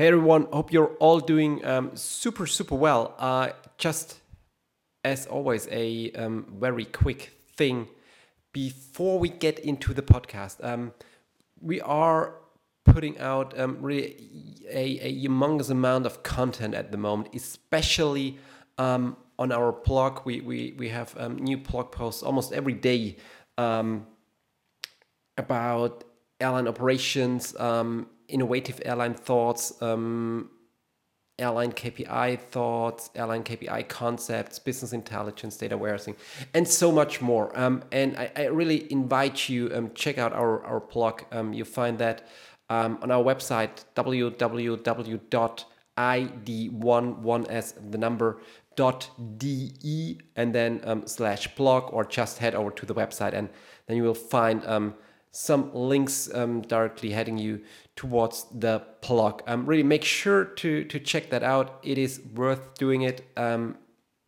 Hey everyone, hope you're all doing um, super, super well. Uh, just as always, a um, very quick thing before we get into the podcast. Um, we are putting out um, really a, a, humongous amount of content at the moment, especially um, on our blog. We, we, we have um, new blog posts almost every day about airline operations innovative airline thoughts, um, airline KPI thoughts, airline KPI concepts, business intelligence, data warehousing, and so much more. Um, and I, I, really invite you um, check out our our blog. Um, you find that um, on our website www.id11s the number dot de and then um, slash blog or just head over to the website and then you will find um, some links um, directly heading you towards the blog. Um, really make sure to, to check that out. It is worth doing it. Um,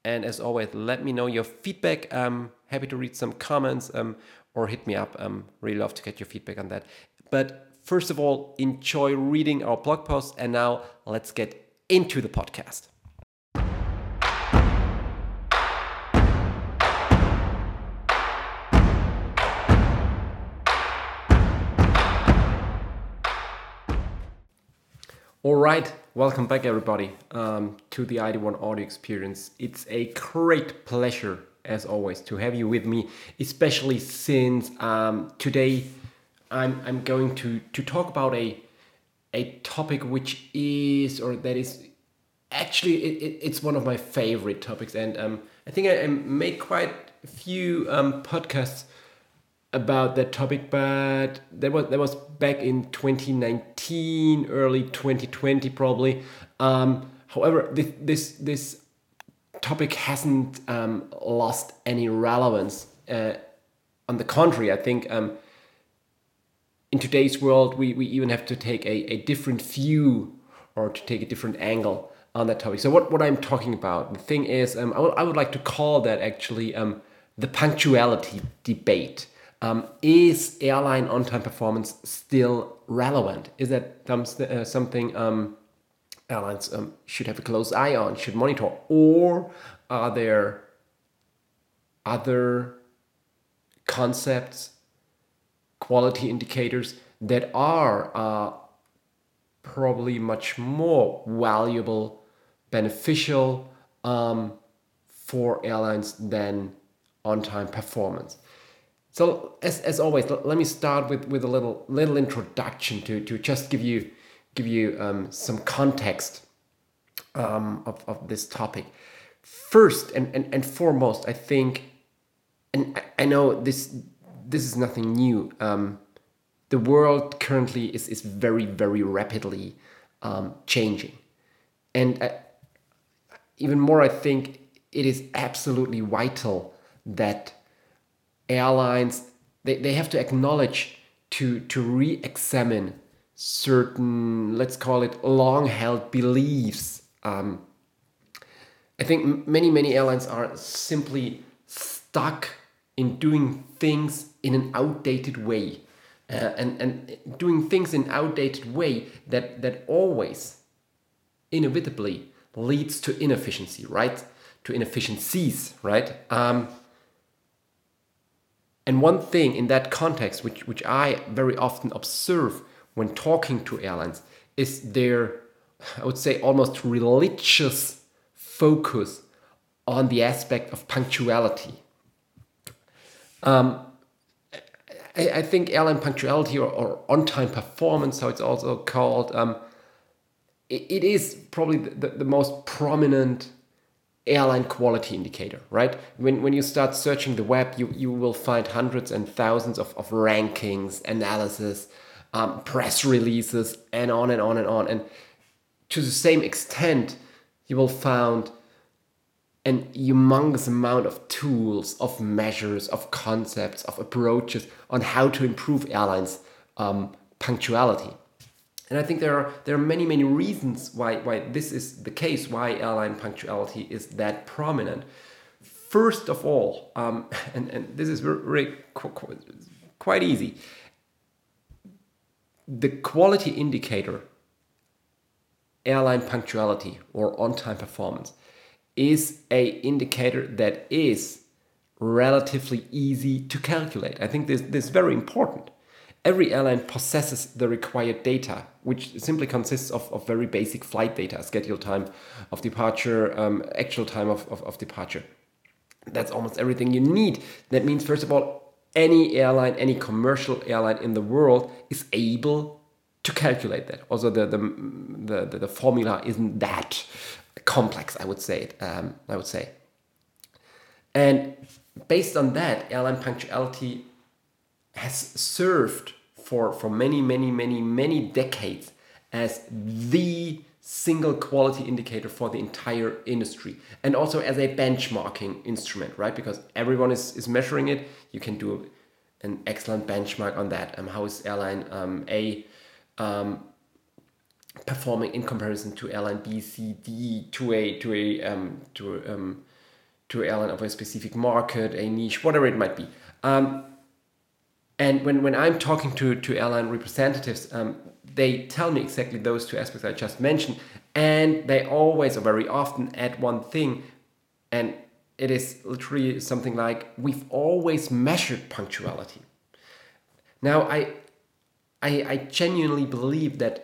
and as always, let me know your feedback. I'm happy to read some comments um, or hit me up. Um, really love to get your feedback on that. But first of all, enjoy reading our blog post. And now let's get into the podcast. All right, welcome back, everybody, um, to the ID1 audio experience. It's a great pleasure, as always, to have you with me, especially since um, today I'm, I'm going to, to talk about a, a topic which is, or that is actually, it, it, it's one of my favorite topics. And um, I think I, I, made quite a few um, podcasts about that topic, but that was that was back in 2019, early 2020 probably. Um, however, this this this topic hasn't um, lost any relevance. Uh, on the contrary, I think um, in today's world we, we even have to take a, a different view or to take a different angle on that topic. So what, what I'm talking about, the thing is, um, I, would, I would like to call that actually um, the punctuality debate um, is airline on-time performance still relevant? Is that uh, something um, airlines um, should have a close eye on, should monitor, or are there other concepts, quality indicators that are uh, probably much more valuable, beneficial um, for airlines than on-time performance? So as, as always, let me start with, with a little little introduction to, to just give you give you um, some context um, of, of this topic. First and, and, and foremost, I think, and I know this this is nothing new. Um, the world currently is, is very very rapidly um, changing, and uh, even more, I think it is absolutely vital that airlines they, they have to acknowledge to to re-examine certain let's call it long held beliefs. Um, i think many many airlines are simply stuck in doing things in an outdated way. Uh, and and doing things in outdated way that that always inevitably leads to inefficiency right? To inefficiencies right? Um, and one thing in that context, which, which I very often observe when talking to airlines, is their, I would say, almost religious focus on the aspect of punctuality. Um, I, I, think airline punctuality or, or on time performance, how it's also called, um, it, it is probably the, the most prominent airline quality indicator, right? When, when you start searching the web, you, you will find hundreds and thousands of, of rankings, analysis, um, press releases, and on and on and on. And to the same extent, you will find an humongous amount of tools, of measures, of concepts, of approaches on how to improve airlines' um, punctuality. And I think there are there are many many reasons why why this is the case. Why airline punctuality is that prominent. First of all, um, and and this is very quite easy. The quality indicator airline punctuality or on-time performance is a indicator that is relatively easy to calculate. I think this, this is very important. Every airline possesses the required data, which simply consists of, of very basic flight data, schedule time of departure, um, actual time of, of, of departure. That's almost everything you need. That means, first of all, any airline, any commercial airline in the world is able to calculate that. Also, the the the, the, formula isn't that complex. I would say. Um, I would say. And based on that, airline punctuality has served for for many many many many decades as the single quality indicator for the entire industry and also as a benchmarking instrument right? Because everyone is, is measuring it. You can do an excellent benchmark on that. Um, how is airline um, a um, performing in comparison to airline B, C, D, to a to a um, to um, to airline of a specific market, a niche, whatever it might be. Um, and when, when I'm talking to, to airline representatives, um, they tell me exactly those two aspects I just mentioned, and they always or very often add one thing, and it is literally something like we've always measured punctuality. Now I I, I genuinely believe that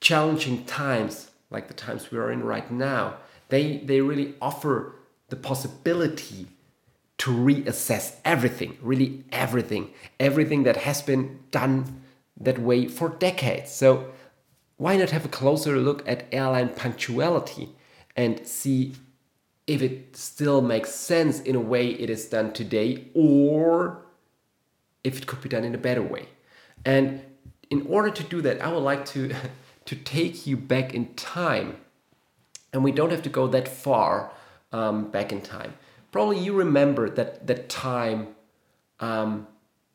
challenging times, like the times we are in right now, they, they really offer the possibility to reassess everything, really everything, everything that has been done that way for decades. So, why not have a closer look at airline punctuality and see if it still makes sense in a way it is done today or if it could be done in a better way? And in order to do that, I would like to, to take you back in time. And we don't have to go that far um, back in time. Probably you remember that, that time, um,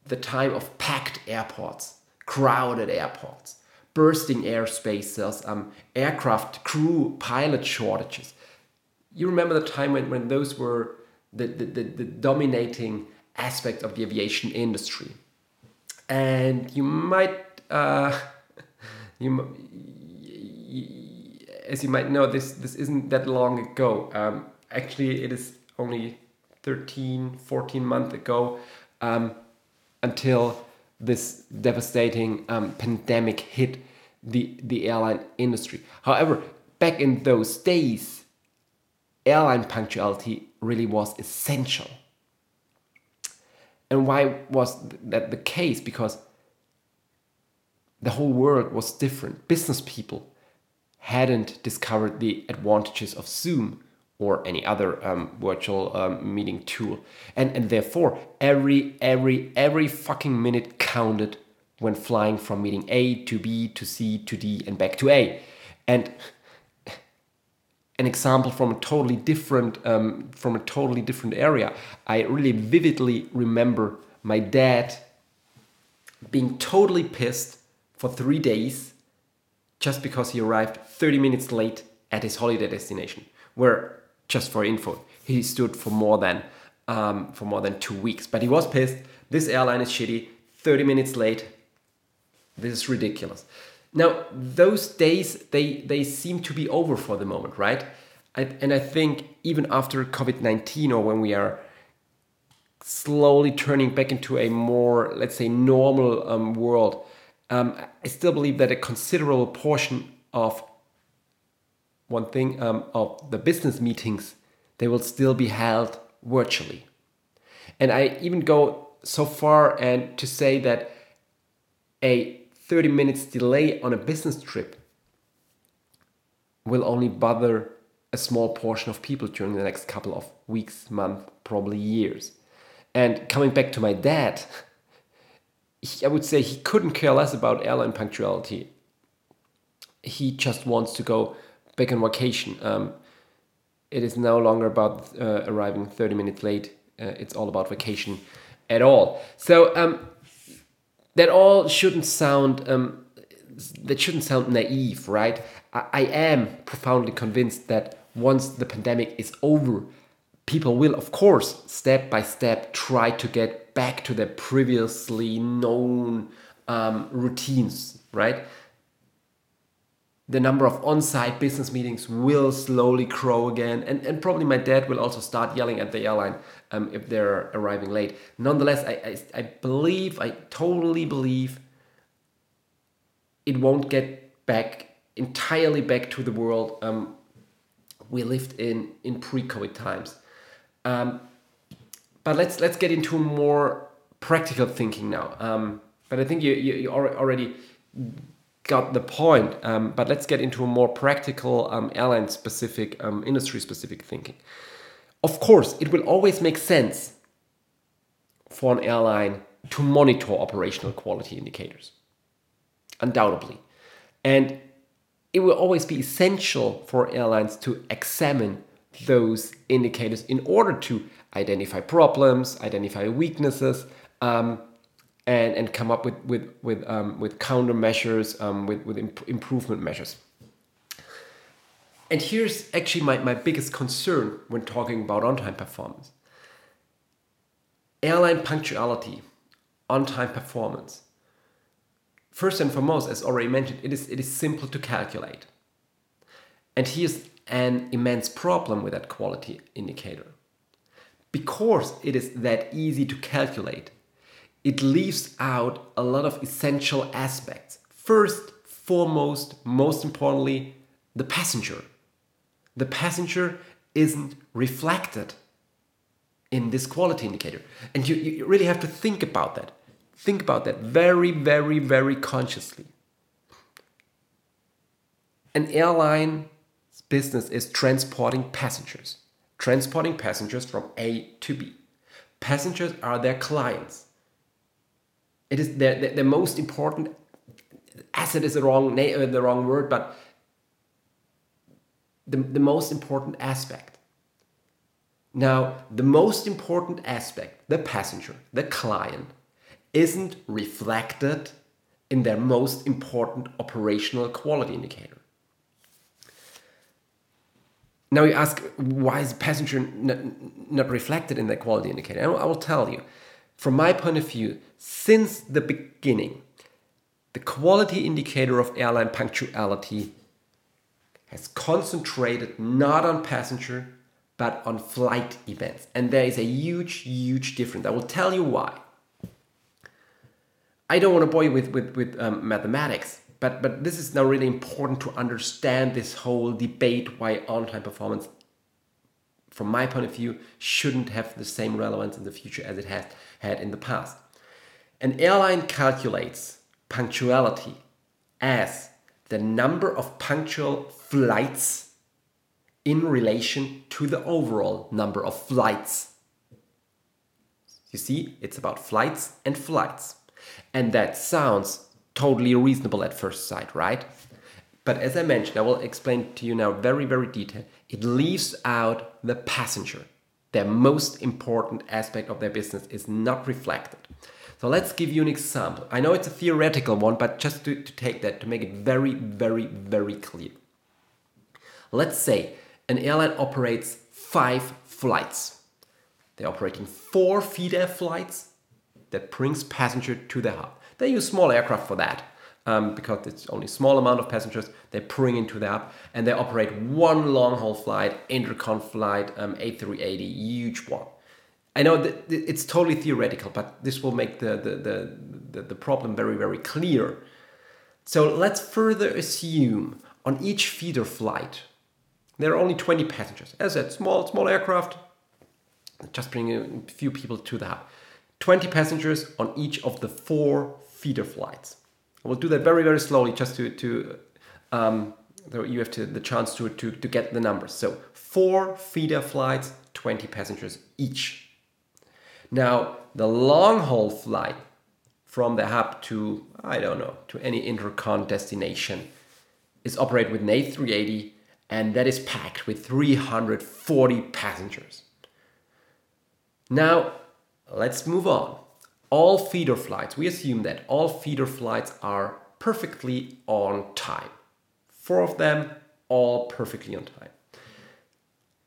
the time of packed airports, crowded airports, bursting airspaces, um, aircraft crew, pilot shortages. You remember the time when, when those were the, the, the, the dominating aspect of the aviation industry and you might uh, you as you might know this this isn't that long ago um, actually it is only 13 14 months ago um, until this devastating um, pandemic hit the the airline industry however back in those days airline punctuality really was essential and why was that the case? Because the whole world was different. Business people hadn't discovered the advantages of Zoom or any other um, virtual um, meeting tool, and and therefore every every every fucking minute counted when flying from meeting A to B to C to D and back to A, and an example from a totally different um, from a totally different area. I really vividly remember my dad being totally pissed for three days just because he arrived 30 minutes late at his holiday destination, where just for info, he stood for more than um, for more than two weeks. But he was pissed. This airline is shitty. 30 minutes late. This is ridiculous. Now, those days, they, they seem to be over for the moment, right? I, and I think even after COVID 19 or when we are slowly turning back into a more, let's say, normal um, world, um, I still believe that a considerable portion of one thing um, of the business meetings they will still be held virtually. And I even go so far and to say that a 30 minutes delay on a business trip will only bother a small portion of people during the next couple of weeks, months, probably years. And coming back to my dad, he, I would say he couldn't care less about airline punctuality. He just wants to go back on vacation. Um, it is no longer about uh, arriving 30 minutes late. Uh, it's all about vacation at all. So um, that all shouldn't sound um, that shouldn't sound naive, right? I, I am profoundly convinced that once the pandemic is over, people will, of course, step by step try to get back to their previously known um, routines, right? The number of on-site business meetings will slowly grow again and, and probably my dad will also start yelling at the airline um, if they're arriving late. Nonetheless I, I, I believe i totally believe it won't get back entirely back to the world um, we lived in in pre-covid times. Um, but let's let's get into more practical thinking now. Um, but i think you, you, you already got the point, um, but let's get into a more practical, um, airline specific, um, industry specific thinking. Of course, it will always make sense for an airline to monitor operational quality indicators, undoubtedly. And it will always be essential for airlines to examine those indicators in order to identify problems, identify weaknesses, um, and, and come up with with with um, with countermeasures, um, with with imp improvement measures. And here's actually my, my biggest concern when talking about on-time performance. Airline punctuality, on-time performance. First and foremost, as already mentioned, it is, it is simple to calculate. And here's an immense problem with that quality indicator. Because it is that easy to calculate, it leaves out a lot of essential aspects. First, foremost, most importantly, the passenger. The passenger isn't reflected in this quality indicator. And you, you really have to think about that. Think about that very, very, very consciously. An airline business is transporting passengers, transporting passengers from A to B. Passengers are their clients it is the, the, the most important asset is the wrong uh, the wrong word, but the, the most important aspect. Now, the most important aspect, the passenger, the client, isn't reflected in their most important operational quality indicator. Now you ask, why is passenger not, not reflected in the quality indicator? I will tell you. From my point of view, since the beginning, the quality indicator of airline punctuality has concentrated not on passenger but on flight events. And there is a huge, huge difference. I will tell you why. I don't want to bore you with, with, with um, mathematics, but, but this is now really important to understand this whole debate why on time performance, from my point of view, shouldn't have the same relevance in the future as it has had in the past. An airline calculates punctuality as the number of punctual flights in relation to the overall number of flights. You see, it's about flights and flights. And that sounds totally reasonable at first sight, right? But as I mentioned, I will explain to you now very, very detailed. It leaves out the passenger their most important aspect of their business is not reflected. So let's give you an example. I know it's a theoretical one, but just to, to take that, to make it very, very, very clear. Let's say an airline operates five flights. They're operating four feeder flights that brings passenger to the hub. They use small aircraft for that um, because it's only small amount of passengers they bring into the hub and they operate one long haul flight, intercon flight, um, A380, huge one. I know that it's totally theoretical, but this will make the, the, the, the, the problem very, very clear. So let's further assume on each feeder flight, there are only 20 passengers. As said, small, small aircraft, just bringing a few people to the hub. 20 passengers on each of the four feeder flights. We'll do that very, very slowly just to, to um, you have to, the chance to, to, to get the numbers. So four feeder flights, 20 passengers each. Now, the long haul flight from the hub to, I don't know, to any intercon destination is operated with an A380 and that is packed with 340 passengers. Now, let's move on all feeder flights, we assume that all feeder flights are perfectly on time. Four of them, all perfectly on time.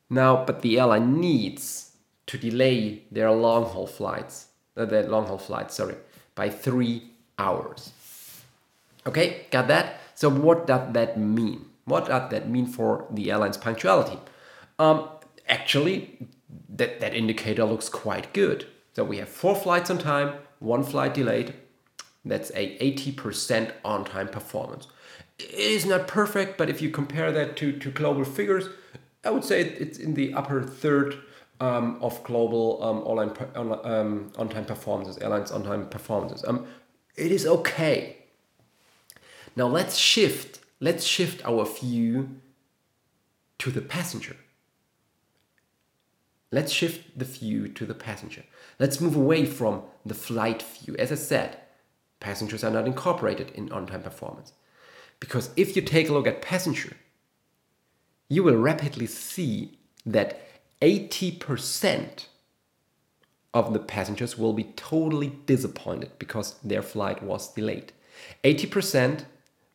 Now, but the airline needs to delay their long haul flights, uh, their long haul flights, sorry, by three hours. Okay, got that? So what does that mean? What does that mean for the airline's punctuality? Um, actually, that, that indicator looks quite good. So we have four flights on time, one flight delayed. That's a 80% on-time performance. It is not perfect, but if you compare that to, to global figures, I would say it's in the upper third um, of global um, online on, um, on-time performances, airlines on-time performances. Um, it is okay. Now let's shift. Let's shift our view to the passenger. Let's shift the view to the passenger. Let's move away from the flight view. As I said, passengers are not incorporated in on-time performance. Because if you take a look at passenger, you will rapidly see that 80% of the passengers will be totally disappointed because their flight was delayed. 80%,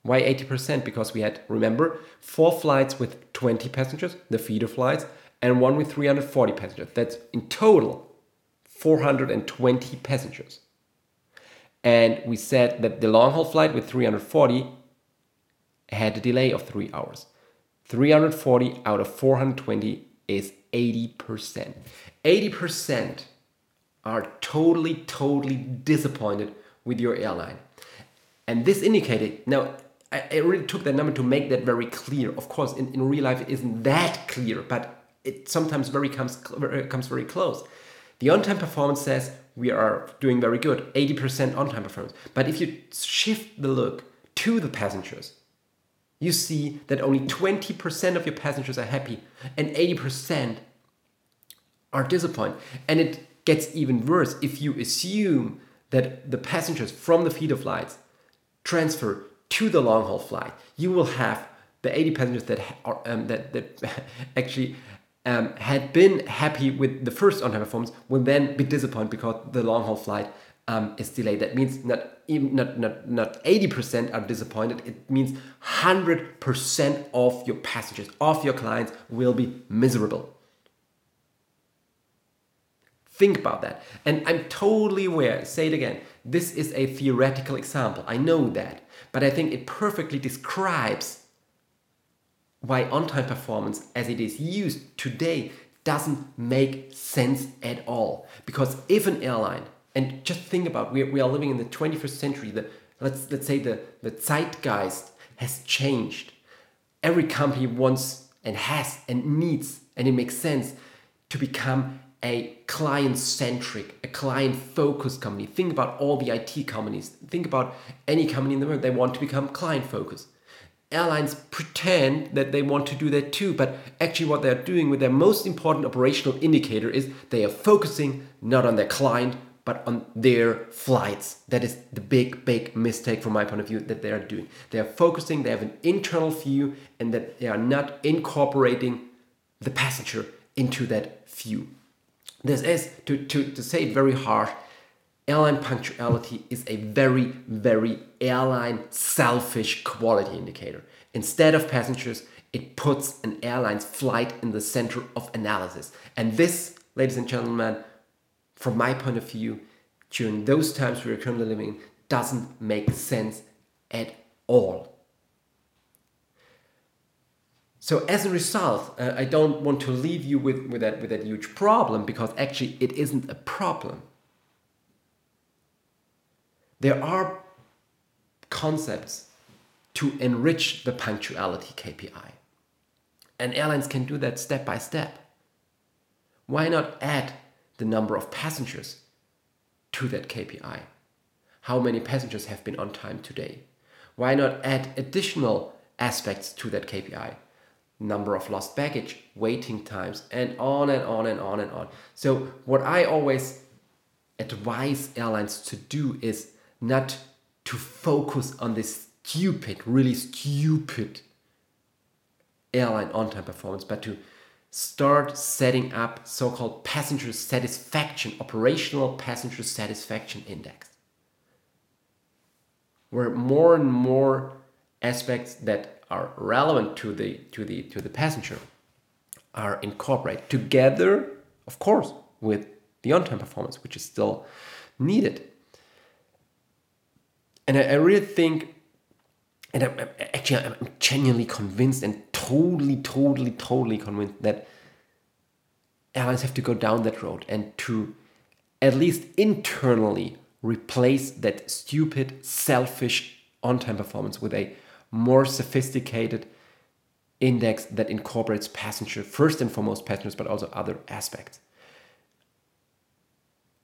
why 80%? Because we had, remember, four flights with 20 passengers, the feeder flights, and one with 340 passengers. That's in total 420 passengers. And we said that the long haul flight with 340 had a delay of three hours. 340 out of 420 is 80%. 80% are totally, totally disappointed with your airline. And this indicated, now I, really took that number to make that very clear. Of course, in, in real life, it isn't that clear, but it sometimes very comes comes very close. The on-time performance says we are doing very good, 80% on-time performance. But if you shift the look to the passengers, you see that only 20% of your passengers are happy and 80% are disappointed. And it gets even worse if you assume that the passengers from the feeder flights transfer to the long haul flight. You will have the 80 passengers that are um, that, that actually um, had been happy with the first on-time performance will then be disappointed because the long-haul flight um, is delayed. That means not even not not not 80% are disappointed. It means 100% of your passengers, of your clients will be miserable. Think about that. And I'm totally aware, say it again, this is a theoretical example. I know that. But I think it perfectly describes why on-time performance as it is used today doesn't make sense at all. Because if an airline, and just think about, we, we are living in the 21st century, the, let's, let's say the, the zeitgeist has changed. Every company wants and has and needs, and it makes sense to become a client-centric, a client-focused company. Think about all the IT companies. Think about any company in the world. They want to become client-focused airlines pretend that they want to do that too, but actually, what they're doing with their most important operational indicator is they are focusing not on their client but on their flights. That is the big, big mistake from my point of view that they are doing. They are focusing, they have an internal view, and that they are not incorporating the passenger into that view. This is, to, to, to say it very hard, airline punctuality is a very, very airline selfish quality indicator. Instead of passengers, it puts an airline's flight in the center of analysis. And this, ladies and gentlemen, from my point of view, during those times we are currently living in, doesn't make sense at all. So as a result, uh, I don't want to leave you with, with, that, with that huge problem because actually it isn't a problem. There are concepts to enrich the punctuality KPI. And airlines can do that step by step. Why not add the number of passengers to that KPI? How many passengers have been on time today? Why not add additional aspects to that KPI? Number of lost baggage, waiting times, and on and on and on and on. So, what I always advise airlines to do is not to focus on this stupid, really stupid airline on time performance, but to start setting up so called passenger satisfaction, operational passenger satisfaction index, where more and more aspects that are relevant to the to the to the passenger are incorporated together of course with the on-time performance which is still needed and I, I really think and I'm, I'm actually I'm genuinely convinced and totally, totally, totally convinced that airlines have to go down that road and to at least internally replace that stupid, selfish on-time performance with a more sophisticated index that incorporates passenger first and foremost passengers, but also other aspects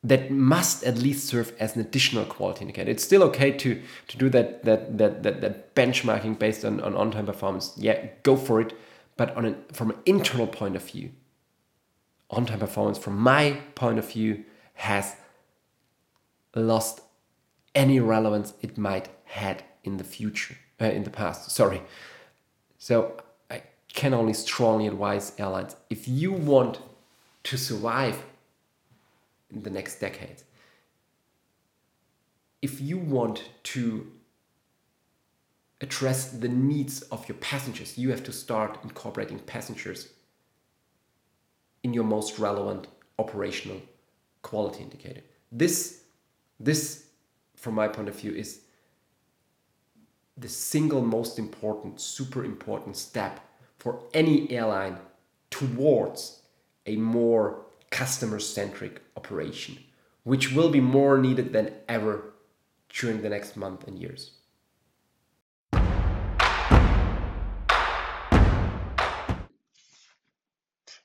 that must at least serve as an additional quality indicator. It's still okay to to do that that that that, that benchmarking based on, on on-time performance. Yeah, go for it. But on an, from an internal point of view, on-time performance from my point of view has lost any relevance it might had in the future uh, in the past. Sorry. So I can only strongly advise airlines if you want to survive in the next decade. If you want to address the needs of your passengers, you have to start incorporating passengers in your most relevant operational quality indicator. This, this, from my point of view, is the single most important, super important step for any airline towards a more customer centric operation, which will be more needed than ever during the next month and years.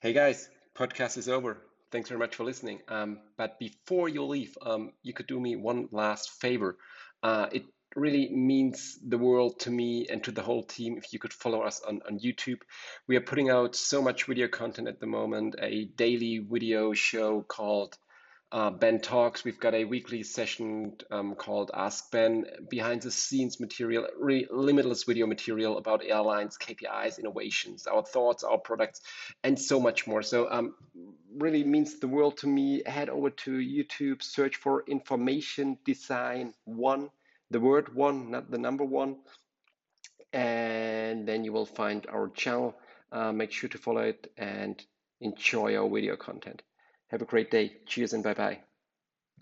Hey guys, podcast is over. Thanks very much for listening. Um, but before you leave, um, you could do me one last favor. Uh, it really means the world to me and to the whole team if you could follow us on, on YouTube. We are putting out so much video content at the moment, a daily video show called uh, Ben Talks. We've got a weekly session um, called Ask Ben, behind the scenes material, really limitless video material about airlines, KPIs, innovations, our thoughts, our products, and so much more. So, um, really means the world to me. Head over to YouTube, search for Information Design One the word one, not the number one. And then you will find our channel. Uh, make sure to follow it and enjoy our video content. Have a great day. Cheers and bye bye.